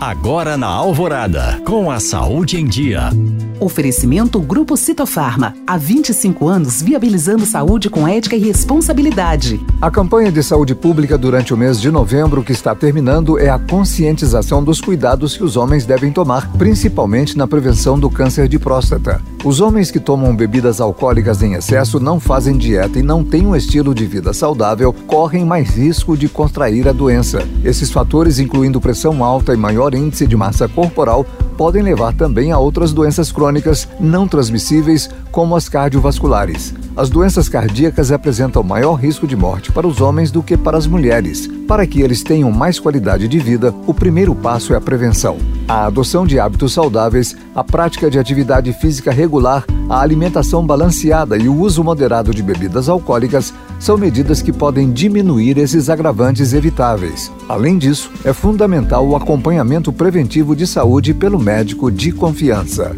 Agora na Alvorada, com a saúde em dia. Oferecimento Grupo Citofarma. Há 25 anos viabilizando saúde com ética e responsabilidade. A campanha de saúde pública durante o mês de novembro que está terminando é a conscientização dos cuidados que os homens devem tomar, principalmente na prevenção do câncer de próstata. Os homens que tomam bebidas alcoólicas em excesso, não fazem dieta e não têm um estilo de vida saudável, correm mais risco de contrair a doença. Esses fatores, incluindo pressão alta e maior índice de massa corporal, podem levar também a outras doenças crônicas não transmissíveis, como as cardiovasculares. As doenças cardíacas apresentam maior risco de morte para os homens do que para as mulheres. Para que eles tenham mais qualidade de vida, o primeiro passo é a prevenção. A adoção de hábitos saudáveis, a prática de atividade física regular, a alimentação balanceada e o uso moderado de bebidas alcoólicas são medidas que podem diminuir esses agravantes evitáveis. Além disso, é fundamental o acompanhamento preventivo de saúde pelo médico de confiança.